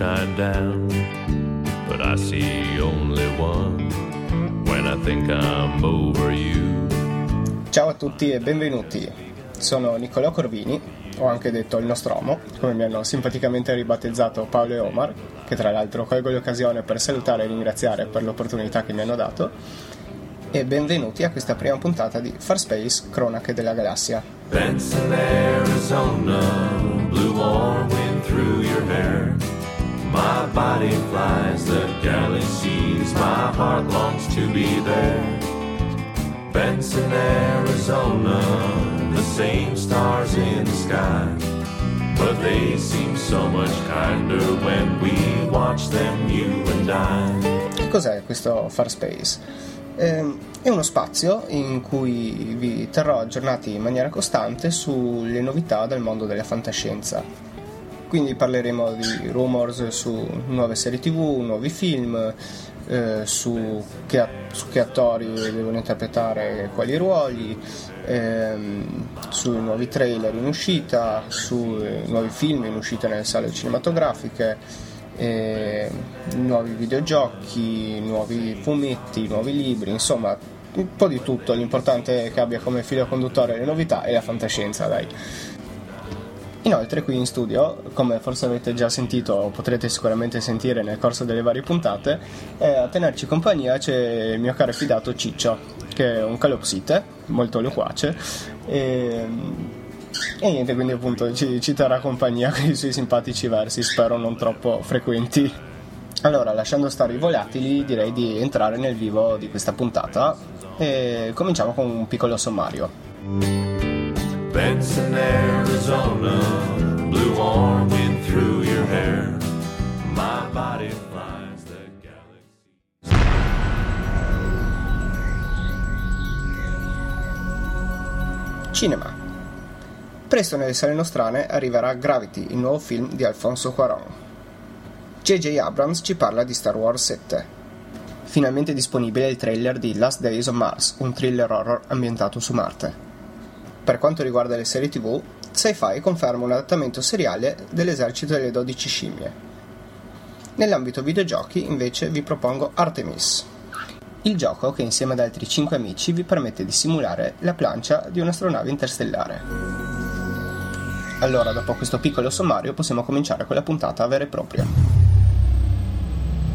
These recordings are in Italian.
shine down, but I see only one when I think I'm over you. Ciao a tutti e benvenuti. Sono Niccolò Corvini, o anche detto il Nostromo, come mi hanno simpaticamente ribattezzato Paolo e Omar, che tra l'altro colgo l'occasione per salutare e ringraziare per l'opportunità che mi hanno dato. E benvenuti a questa prima puntata di Far Space Cronache della Galassia. Benson, Arizona, blue warm wind through your hair. My body flies the galaxies, my heart longs to be there. Benson, Arizona, the same stars in the sky. But they seem so much kinder when we watch them, you and I. Che cos'è questo Far Space? Ehm, è uno spazio in cui vi terrò aggiornati in maniera costante sulle novità del mondo della fantascienza. Quindi parleremo di rumors su nuove serie tv, nuovi film, eh, su, che, su, che, attori devono interpretare quali ruoli, ehm, sui nuovi trailer in uscita, sui nuovi film in uscita nelle sale cinematografiche, eh, nuovi videogiochi, nuovi fumetti, nuovi libri, insomma un po' di tutto, l'importante è che abbia come filo conduttore le novità e la fantascienza, dai. Inoltre qui in studio, come forse avete già sentito o potrete sicuramente sentire nel corso delle varie puntate, eh, a tenerci compagnia c'è il mio caro fidato Ciccio, che è un calopsite, molto loquace, e, e niente, quindi appunto ci, ci terrà compagnia con i suoi simpatici versi, spero non troppo frequenti. Allora, lasciando stare i volatili, direi di entrare nel vivo di questa puntata e cominciamo con un piccolo sommario. Benson, Arizona, blue warm wind through your hair. My body flies the galaxy. Cinema. Presto nelle sale nostrane arriverà Gravity, il nuovo film di Alfonso Cuarón. J.J. Abrams ci parla di Star Wars 7. Finalmente disponibile il trailer di Last Days on Mars, un thriller horror ambientato su Marte. Per quanto riguarda le serie tv, Sci-Fi conferma un adattamento seriale dell'esercito delle 12 scimmie. Nell'ambito videogiochi, invece, vi propongo Artemis, il gioco che insieme ad altri 5 amici vi permette di simulare la plancia di un'astronave interstellare. Allora, dopo questo piccolo sommario, possiamo cominciare con la puntata vera e propria.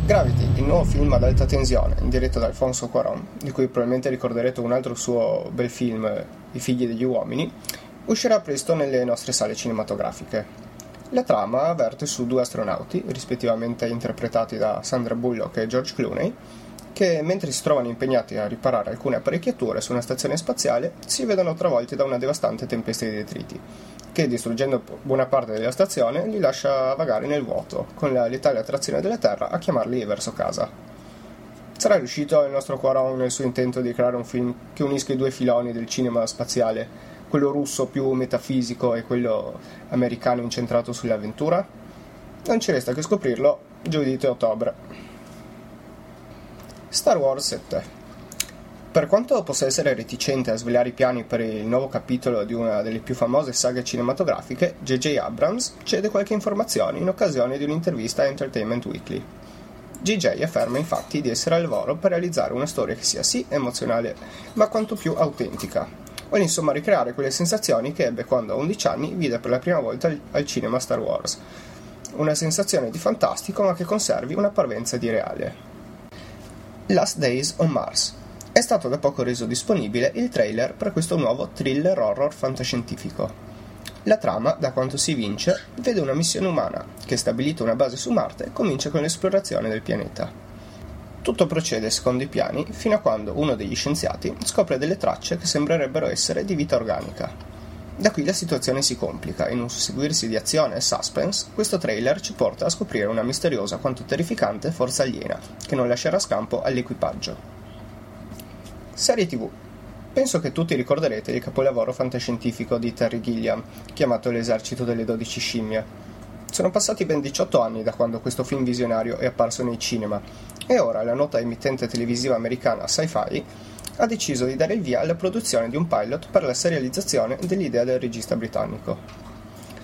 Gravity, il nuovo film ad alta tensione, diretto da Alfonso Cuarón, di cui probabilmente ricorderete un altro suo bel film, I figli degli uomini, uscirà presto nelle nostre sale cinematografiche. La trama avverte su due astronauti, rispettivamente interpretati da Sandra Bullock e George Clooney, che mentre si trovano impegnati a riparare alcune apparecchiature su una stazione spaziale, si vedono travolti da una devastante tempesta di detriti, che distruggendo buona parte della stazione li lascia vagare nel vuoto, con la letale attrazione della Terra a chiamarli verso casa. Sarà riuscito il nostro Quaron nel suo intento di creare un film che unisca i due filoni del cinema spaziale, quello russo più metafisico e quello americano incentrato sull'avventura? Non ci resta che scoprirlo giovedì 3 ottobre. Star Wars 7. Per quanto possa essere reticente a svelare i piani per il nuovo capitolo di una delle più famose saghe cinematografiche, J.J. Abrams cede qualche informazione in occasione di un'intervista a Entertainment Weekly. J.J. afferma infatti di essere al lavoro per realizzare una storia che sia sì emozionale, ma quanto più autentica. Vuole insomma ricreare quelle sensazioni che ebbe quando a 11 anni vide per la prima volta al cinema Star Wars. Una sensazione di fantastico ma che conservi una parvenza di reale. Last Days on Mars. È stato da poco reso disponibile il trailer per questo nuovo thriller horror fantascientifico. La trama, da quanto si vince, vede una missione umana che, stabilita una base su Marte, comincia con l'esplorazione del pianeta. Tutto procede secondo i piani fino a quando uno degli scienziati scopre delle tracce che sembrerebbero essere di vita organica. Da qui la situazione si complica, in un susseguirsi di azione e suspense, questo trailer ci porta a scoprire una misteriosa quanto terrificante forza aliena, che non lascerà scampo all'equipaggio. Serie TV. Penso che tutti ricorderete il capolavoro fantascientifico di Terry Gilliam, chiamato L'esercito delle 12 scimmie. Sono passati ben 18 anni da quando questo film visionario è apparso nei cinema, e ora la nota emittente televisiva americana Sci-Fi ha deciso di dare il via alla produzione di un pilot per la serializzazione dell'idea del regista britannico.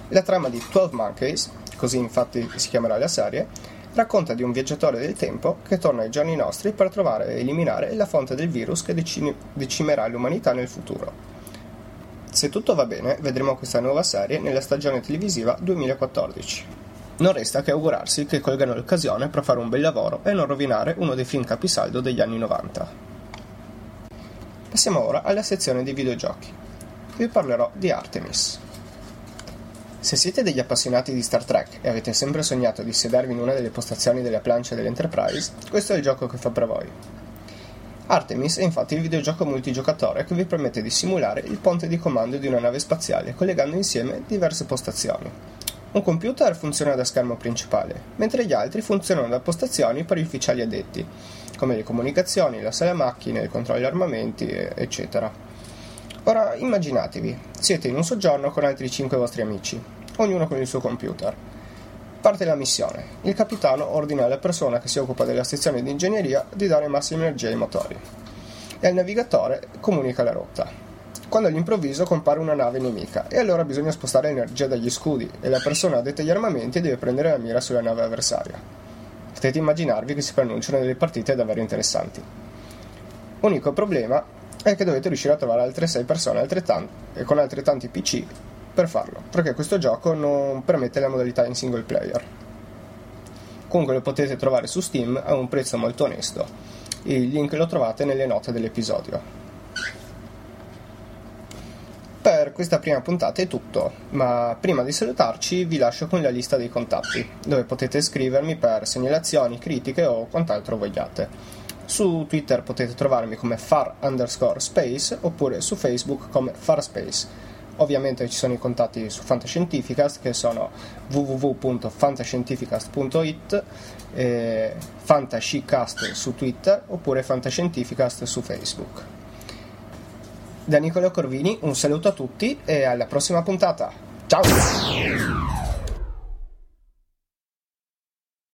La trama di 12 Monkeys così infatti si chiamerà la serie, racconta di un viaggiatore del tempo che torna ai giorni nostri per trovare e eliminare la fonte del virus che decine- decimerà l'umanità nel futuro. Se tutto va bene, vedremo questa nuova serie nella stagione televisiva 2014. Non resta che augurarsi che colgano l'occasione per fare un bel lavoro e non rovinare uno dei film capisaldo degli anni 90. Passiamo ora alla sezione dei videogiochi. Vi parlerò di Artemis. Se siete degli appassionati di Star Trek e avete sempre sognato di sedervi in una delle postazioni della plancia dell'Enterprise, questo è il gioco che fa per voi. Artemis è infatti il videogioco multigiocatore che vi permette di simulare il ponte di comando di una nave spaziale collegando insieme diverse postazioni. Un computer funziona da schermo principale, mentre gli altri funzionano da postazioni per gli ufficiali addetti, come le comunicazioni, la sala macchine, il controllo armamenti, eccetera. Ora immaginatevi, siete in un soggiorno con altri 5 vostri amici, ognuno con il suo computer. Parte la missione. Il capitano ordina alla persona che si occupa della sezione di ingegneria di dare massima energia ai motori. E al navigatore comunica la rotta. Quando all'improvviso compare una nave nemica e allora bisogna spostare energia dagli scudi e la persona addetta agli armamenti deve prendere la mira sulla nave avversaria. Potete immaginarvi che si preannunciano delle partite davvero interessanti. Unico problema è che dovete riuscire a trovare altre 6 persone altrettanti, e con altrettanti PC per farlo, perché questo gioco non permette la modalità in single player. Comunque lo potete trovare su Steam a un prezzo molto onesto. Il link lo trovate nelle note dell'episodio. Per questa prima puntata è tutto, ma prima di salutarci vi lascio con la lista dei contatti, dove potete scrivermi per segnalazioni, critiche o quant'altro vogliate. Su Twitter potete trovarmi come far underscore space oppure su Facebook come farspace. Ovviamente ci sono i contatti su Fantascientificast che sono www.fantascientificast.it, eh, Fantascicast su Twitter oppure Fantascientificast su Facebook. Da Nicola Corvini un saluto a tutti e alla prossima puntata. Ciao!